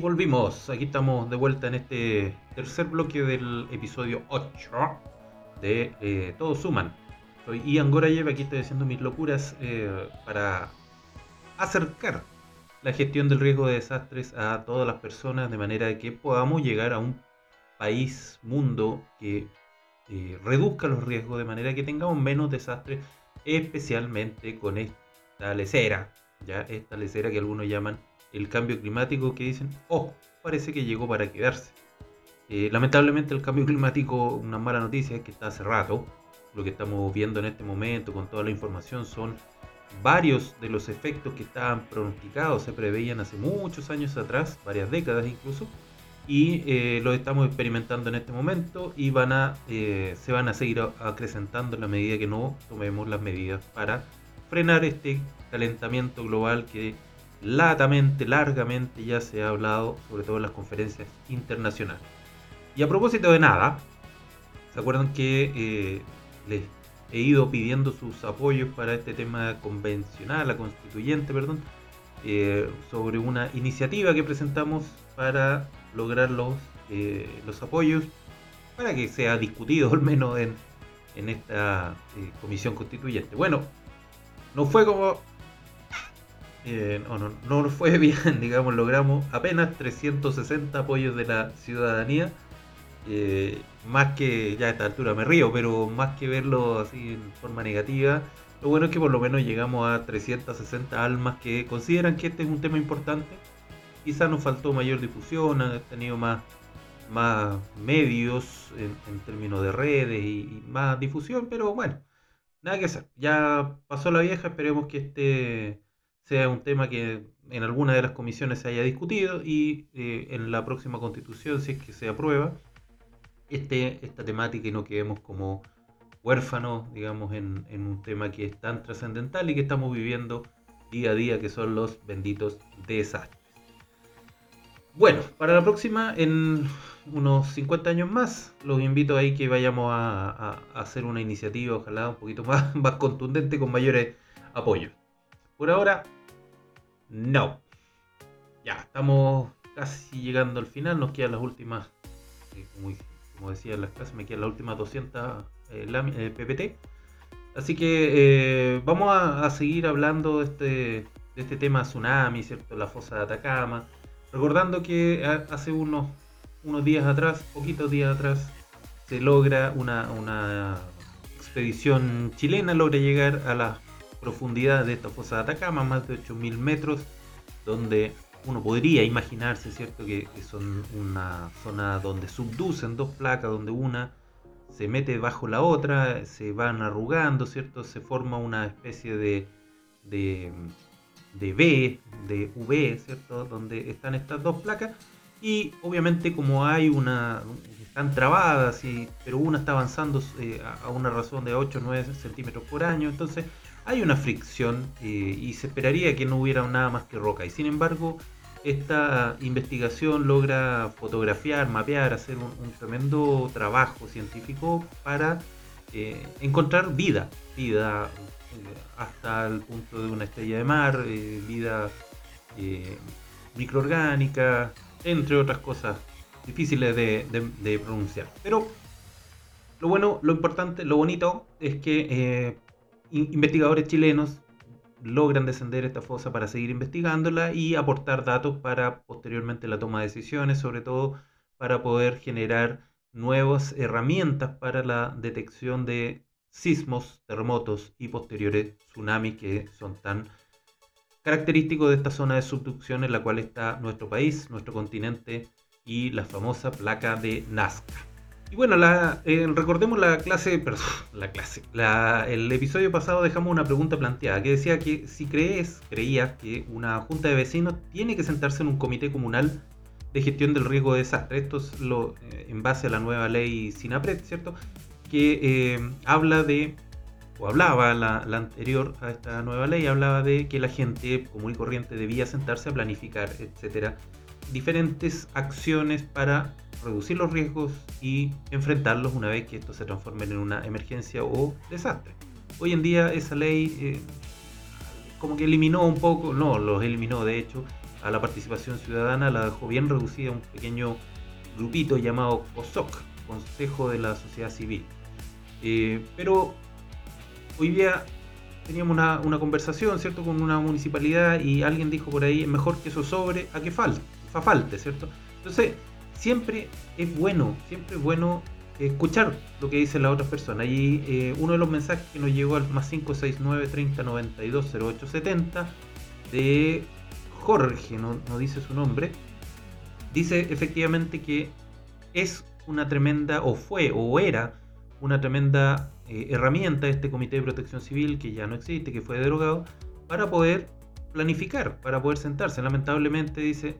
Volvimos, aquí estamos de vuelta en este tercer bloque del episodio 8 de eh, Todos Suman. Soy Ian Gorayev, aquí estoy haciendo mis locuras eh, para acercar la gestión del riesgo de desastres a todas las personas de manera que podamos llegar a un país, mundo que eh, reduzca los riesgos de manera que tengamos menos desastres, especialmente con esta lecera, ya esta lecera que algunos llaman el cambio climático que dicen, oh, parece que llegó para quedarse. Eh, lamentablemente el cambio climático, una mala noticia es que está hace rato. Lo que estamos viendo en este momento con toda la información son varios de los efectos que estaban pronosticados, se preveían hace muchos años atrás, varias décadas incluso, y eh, lo estamos experimentando en este momento y van a, eh, se van a seguir acrecentando en la medida que no tomemos las medidas para frenar este calentamiento global que latamente, largamente ya se ha hablado, sobre todo en las conferencias internacionales. Y a propósito de nada, ¿se acuerdan que eh, les he ido pidiendo sus apoyos para este tema convencional, la constituyente, perdón, eh, sobre una iniciativa que presentamos para lograr los, eh, los apoyos, para que sea discutido al menos en, en esta comisión constituyente. Bueno, no fue como eh, no, no, fue bien, digamos, logramos apenas 360 apoyos de la ciudadanía. Eh, más que, ya a esta altura me río, pero más que verlo así en forma negativa, lo bueno es que por lo menos llegamos a 360 almas que consideran que este es un tema importante. Quizá nos faltó mayor difusión, ha tenido más, más medios en, términos de redes y, y más difusión, pero bueno, nada que hacer. Ya pasó la vieja, esperemos que este sea un tema que en alguna de las comisiones se haya discutido y eh, en la próxima constitución, si es que se aprueba, esta temática y no quedemos como huérfanos, digamos, en, un tema que es tan trascendental y que estamos viviendo día a día, que son los benditos desastres. Bueno, para la próxima, en unos 50 años más, los invito ahí que vayamos a, hacer una iniciativa, ojalá un poquito más, más contundente, con mayores apoyos. Por ahora, no. Ya, estamos casi llegando al final. Nos quedan las últimas, eh, como, decía en las clases, me quedan las últimas 200 eh, eh, PPT. Así que vamos a, seguir hablando de este, de este tema tsunami, ¿cierto? La fosa de Atacama. Recordando que hace unos, unos días atrás, poquitos días atrás, se logra una, una expedición chilena, logra llegar a las profundidad de esta fosa de Atacama, más de 8.000 metros, donde uno podría imaginarse, ¿cierto?, que, son una zona donde subducen dos placas, donde una se mete bajo la otra, se van arrugando, ¿cierto? Se forma una especie de, de, de V, de V, ¿cierto? Donde están estas dos placas y obviamente como hay una, están trabadas, y, pero una está avanzando eh, a una razón de 8 o 9 centímetros por año, entonces hay una fricción eh, y se esperaría que no hubiera nada más que roca. Y sin embargo, esta investigación logra fotografiar, mapear, hacer un, tremendo trabajo científico para eh, encontrar vida, vida eh, hasta el punto de una estrella de mar, vida microorgánica, entre otras cosas difíciles de, pronunciar. Pero lo bueno, lo importante, lo bonito es que investigadores chilenos logran descender esta fosa para seguir investigándola y aportar datos para posteriormente la toma de decisiones, sobre todo para poder generar nuevas herramientas para la detección de sismos, terremotos y posteriores tsunamis que son tan característicos de esta zona de subducción en la cual está nuestro país, nuestro continente y la famosa placa de Nazca. Y bueno, la, eh, recordemos la clase, perdón, la clase, el episodio pasado dejamos una pregunta planteada que decía que si crees, creías que una junta de vecinos tiene que sentarse en un comité comunal de gestión del riesgo de desastre. Esto es lo, eh, en base a la nueva ley SINAPRED, ¿cierto? Que eh, habla de, o hablaba la, la, anterior a esta nueva ley, hablaba de que la gente común y corriente debía sentarse a planificar, etcétera, diferentes acciones para reducir los riesgos y enfrentarlos una vez que estos se transformen en una emergencia o desastre. Hoy en día esa ley eh, como que eliminó un poco, no los eliminó de hecho, a la participación ciudadana la dejó bien reducida a un pequeño grupito llamado COSOC, Consejo de la Sociedad Civil. Eh, pero hoy día teníamos una, conversación, ¿cierto?, con una municipalidad y alguien dijo por ahí, mejor que eso sobre a que falte, fa falte, ¿cierto? Entonces, siempre es bueno, siempre es bueno escuchar lo que dice la otra persona. Y eh, uno de los mensajes que nos llegó al más 569 30 92 0870 de Jorge, no, no dice su nombre, dice efectivamente que es una tremenda, o fue, o era una tremenda eh, herramienta este Comité de Protección Civil, que ya no existe, que fue derogado, para poder planificar, para poder sentarse. Lamentablemente, dice,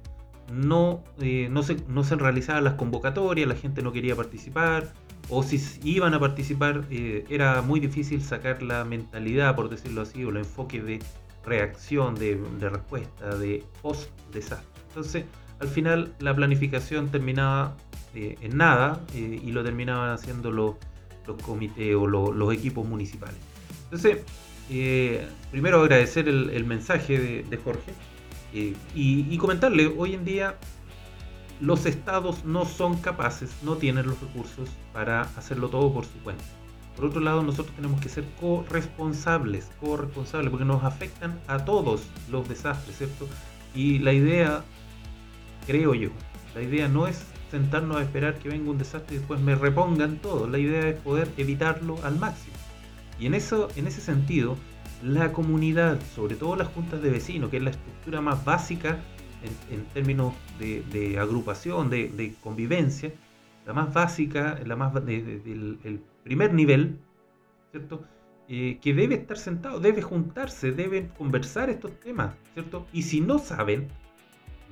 no, eh, no, se, no se realizaban las convocatorias, la gente no quería participar, o si iban a participar, eh, era muy difícil sacar la mentalidad, por decirlo así, o el enfoque de reacción, de, respuesta, de post-desastre. Entonces, al final, la planificación terminaba eh, en nada y lo terminaban haciendo los, los comités o los equipos municipales. Entonces, primero agradecer el, mensaje de Jorge eh, y, comentarle, hoy en día los estados no son capaces, no tienen los recursos para hacerlo todo por su cuenta. Por otro lado, nosotros tenemos que ser corresponsables, corresponsables, porque nos afectan a todos los desastres, ¿cierto? Y la idea, creo yo, la idea no es sentarnos a esperar que venga un desastre y después me repongan todo. La idea es poder evitarlo al máximo. Y en, eso, en ese sentido, la comunidad, sobre todo las juntas de vecinos, que es la estructura más básica en, términos de, agrupación, de, convivencia, la más básica, la más el primer nivel, ¿cierto? Eh, que debe estar sentado, debe juntarse, deben conversar estos temas, ¿cierto? Y si no saben,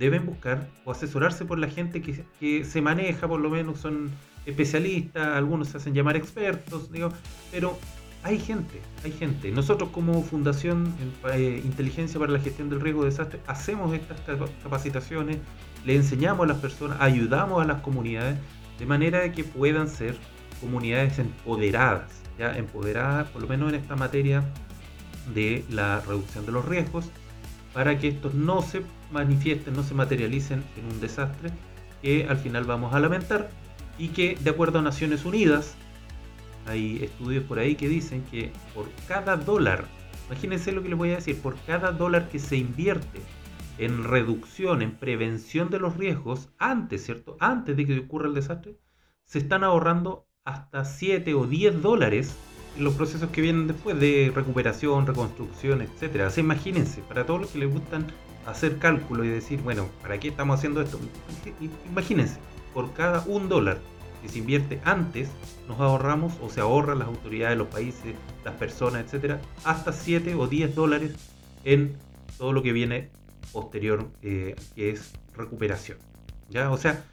deben buscar o asesorarse por la gente que, que se maneja, por lo menos son especialistas, algunos se hacen llamar expertos, digo, pero hay gente, hay gente. Nosotros como Fundación eh, Inteligencia para la Gestión del Riesgo de Desastre hacemos estas capacitaciones, le enseñamos a las personas, ayudamos a las comunidades de manera que puedan ser comunidades empoderadas, ya empoderadas por lo menos en esta materia de la reducción de los riesgos, para que estos no se manifiesten, no se materialicen en un desastre que al final vamos a lamentar y que de acuerdo a Naciones Unidas hay estudios por ahí que dicen que por cada dólar, imagínense lo que les voy a decir, por cada dólar que se invierte en reducción, en prevención de los riesgos, antes, ¿cierto? Antes de que ocurra el desastre, se están ahorrando hasta 7 o 10 dólares en los procesos que vienen después de recuperación, reconstrucción, etc. Así imagínense, para todos los que les gustan hacer cálculo y decir, bueno, ¿para qué estamos haciendo esto? Imagínense, por cada un dólar que se invierte antes, nos ahorramos o se ahorran las autoridades, los países, las personas, etcétera, hasta 7 o 10 dólares en todo lo que viene posterior, eh, que es recuperación. ¿ya? O sea,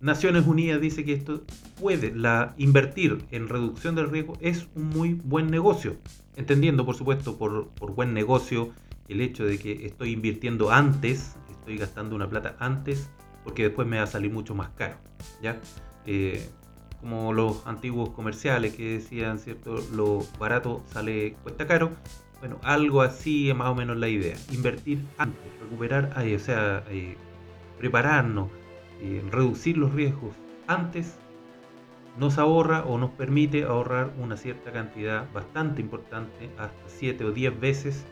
Naciones Unidas dice que esto puede, la invertir en reducción del riesgo es un muy buen negocio, entendiendo por supuesto por, por buen negocio el hecho de que estoy invirtiendo antes, estoy gastando una plata antes, porque después me va a salir mucho más caro. ¿ya? Eh, como los antiguos comerciales que decían, ¿cierto? Lo barato sale, cuesta caro. Bueno, algo así es más o menos la idea. Invertir antes, recuperar, o sea, eh, prepararnos, eh, reducir los riesgos antes nos ahorra o nos permite ahorrar una cierta cantidad bastante importante, hasta 7 o 10 veces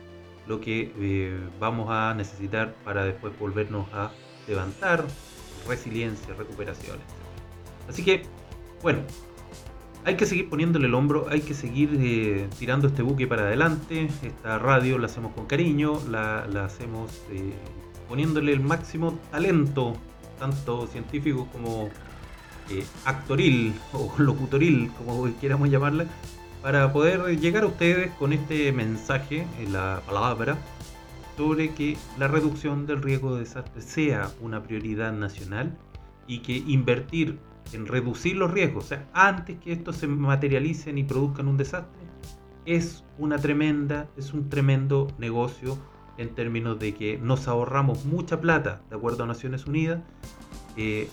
lo que vamos a necesitar para después volvernos a levantar, resiliencia, recuperaciones. Así que, bueno, hay que seguir poniéndole el hombro, hay que seguir eh, tirando este buque para adelante. Esta radio la hacemos con cariño, la, hacemos eh, poniéndole el máximo talento, tanto científico como eh, actoril o locutoril, como quieramos llamarle, para poder llegar a ustedes con este mensaje, en la palabra, sobre que la reducción del riesgo de desastre sea una prioridad nacional y que invertir en reducir los riesgos, o sea, antes que estos se materialicen y produzcan un desastre, es una tremenda, es un tremendo negocio en términos de que nos ahorramos mucha plata, de acuerdo a Naciones Unidas, eh,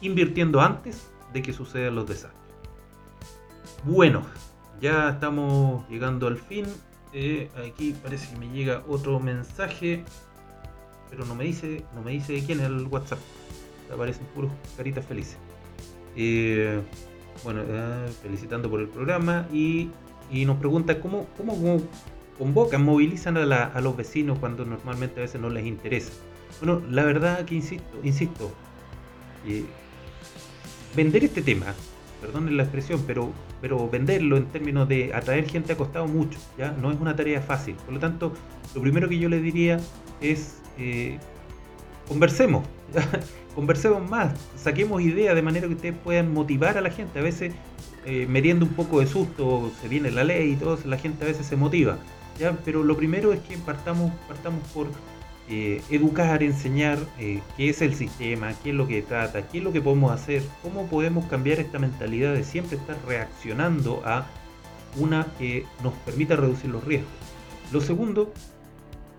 invirtiendo antes de que sucedan los desastres. Bueno, ya estamos llegando al fin. Eh, aquí parece que me llega otro mensaje. pero no me dice, no me dice de quién es el WhatsApp. Aparecen puros caritas felices. Eh, bueno, eh, felicitando por el programa y, nos pregunta cómo, cómo, convocan, movilizan a, los vecinos cuando normalmente a veces no les interesa. Bueno, la verdad que insisto, insisto, eh, vender este tema, perdonen la expresión, pero, pero venderlo en términos de atraer gente ha costado mucho, ¿ya? No es una tarea fácil. Por lo tanto, lo primero que yo le diría es conversemos, conversemos más, saquemos ideas de manera que ustedes puedan motivar a la gente. A veces, eh, mediendo un poco de susto, se viene la ley y todo, la gente a veces se motiva. ¿ya? Pero lo primero es que partamos, partamos por eh, educar, enseñar eh, qué es el sistema, qué es lo que trata, qué es lo que podemos hacer, cómo podemos cambiar esta mentalidad de siempre estar reaccionando a una que nos permita reducir los riesgos. Lo segundo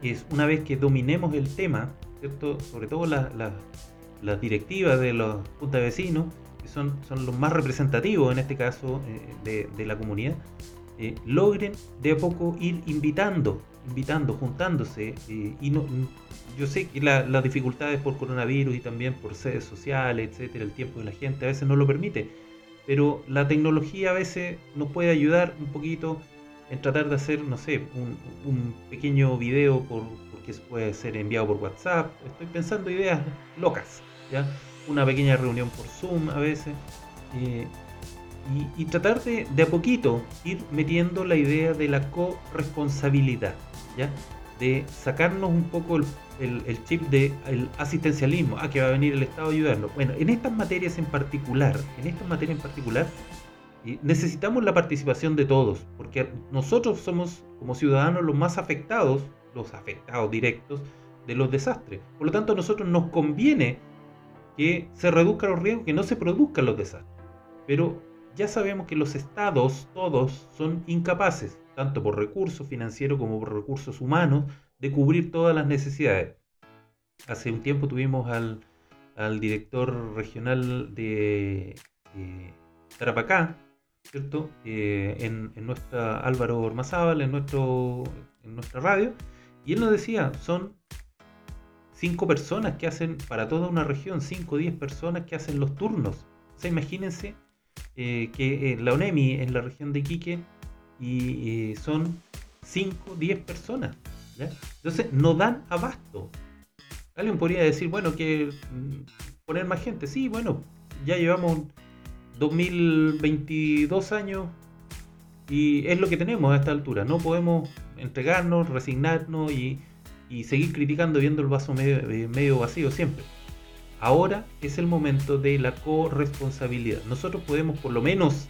es, una vez que dominemos el tema, ¿cierto? sobre todo las directivas de los juntas de vecinos, que son, son los más representativos en este caso eh, de, la comunidad, logren de a poco ir invitando invitando, juntándose. Eh, y no, yo sé que las dificultades por coronavirus y también por redes sociales, etcétera, el tiempo de la gente a veces no lo permite. Pero la tecnología a veces nos puede ayudar un poquito en tratar de hacer, no sé, un, pequeño video por, porque puede ser enviado por WhatsApp. Estoy pensando ideas locas, ¿ya? Una pequeña reunión por Zoom a veces. Eh, y, tratar de, de a poquito ir metiendo la idea de la corresponsabilidad. ¿ya? de sacarnos un poco el, chip del el asistencialismo, ah, que va a venir el Estado a ayudarnos. Bueno, en estas materias en particular, en estas materias en particular, necesitamos la participación de todos, porque nosotros somos como ciudadanos los más afectados, los afectados directos de los desastres. Por lo tanto, a nosotros nos conviene que se reduzcan los riesgos, que no se produzcan los desastres. Pero ya sabemos que los estados, todos, son incapaces tanto por recursos financieros como por recursos humanos, de cubrir todas las necesidades. Hace un tiempo tuvimos al, director regional de Tarapacá, ¿cierto? Eh, en, nuestra Álvaro Ormazábal, en, nuestro, en nuestra radio, y él nos decía, son cinco personas que hacen, para toda una región, cinco o diez personas que hacen los turnos. O sea, imagínense eh, que eh, la ONEMI en la región de Iquique y son 5, 10 personas. Entonces no dan abasto. Alguien podría decir, bueno, que mm, poner más gente. Sí, bueno, ya llevamos 2022 años y es lo que tenemos a esta altura. No podemos entregarnos, resignarnos y, seguir criticando viendo el vaso medio, eh, medio vacío siempre. Ahora es el momento de la corresponsabilidad. Nosotros podemos por lo menos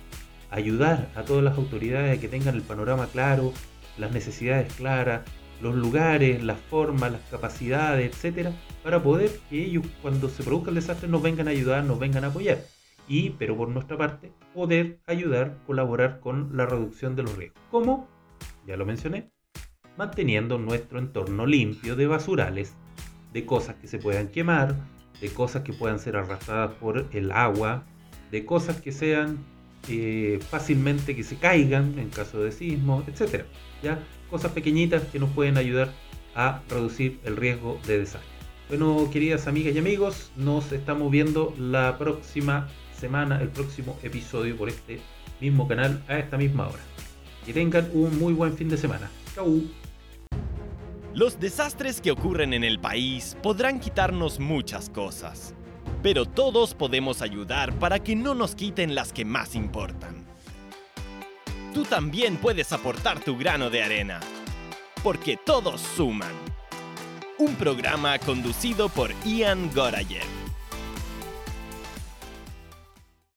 ayudar a todas las autoridades a que tengan el panorama claro, las necesidades claras, los lugares, las formas, las capacidades, etcétera, para poder que ellos cuando se produzca el desastre nos vengan a ayudar, nos vengan a apoyar. Y, pero por nuestra parte, poder ayudar, colaborar con la reducción de los riesgos. ¿Cómo? Ya lo mencioné, manteniendo nuestro entorno limpio de basurales, de cosas que se puedan quemar, de cosas que puedan ser arrastradas por el agua, de cosas que sean eh, fácilmente que se caigan en caso de sismo, etcétera. ¿ya? Cosas pequeñitas que nos pueden ayudar a reducir el riesgo de desastre. Bueno, queridas amigas y amigos, nos estamos viendo la próxima semana, el próximo episodio por este mismo canal a esta misma hora. Que tengan un muy buen fin de semana. Chau. Los desastres que ocurren en el país podrán quitarnos muchas cosas pero todos podemos ayudar para que no nos quiten las que más importan. Tú también puedes aportar tu grano de arena, porque todos suman. Un programa conducido por Ian Gorayev.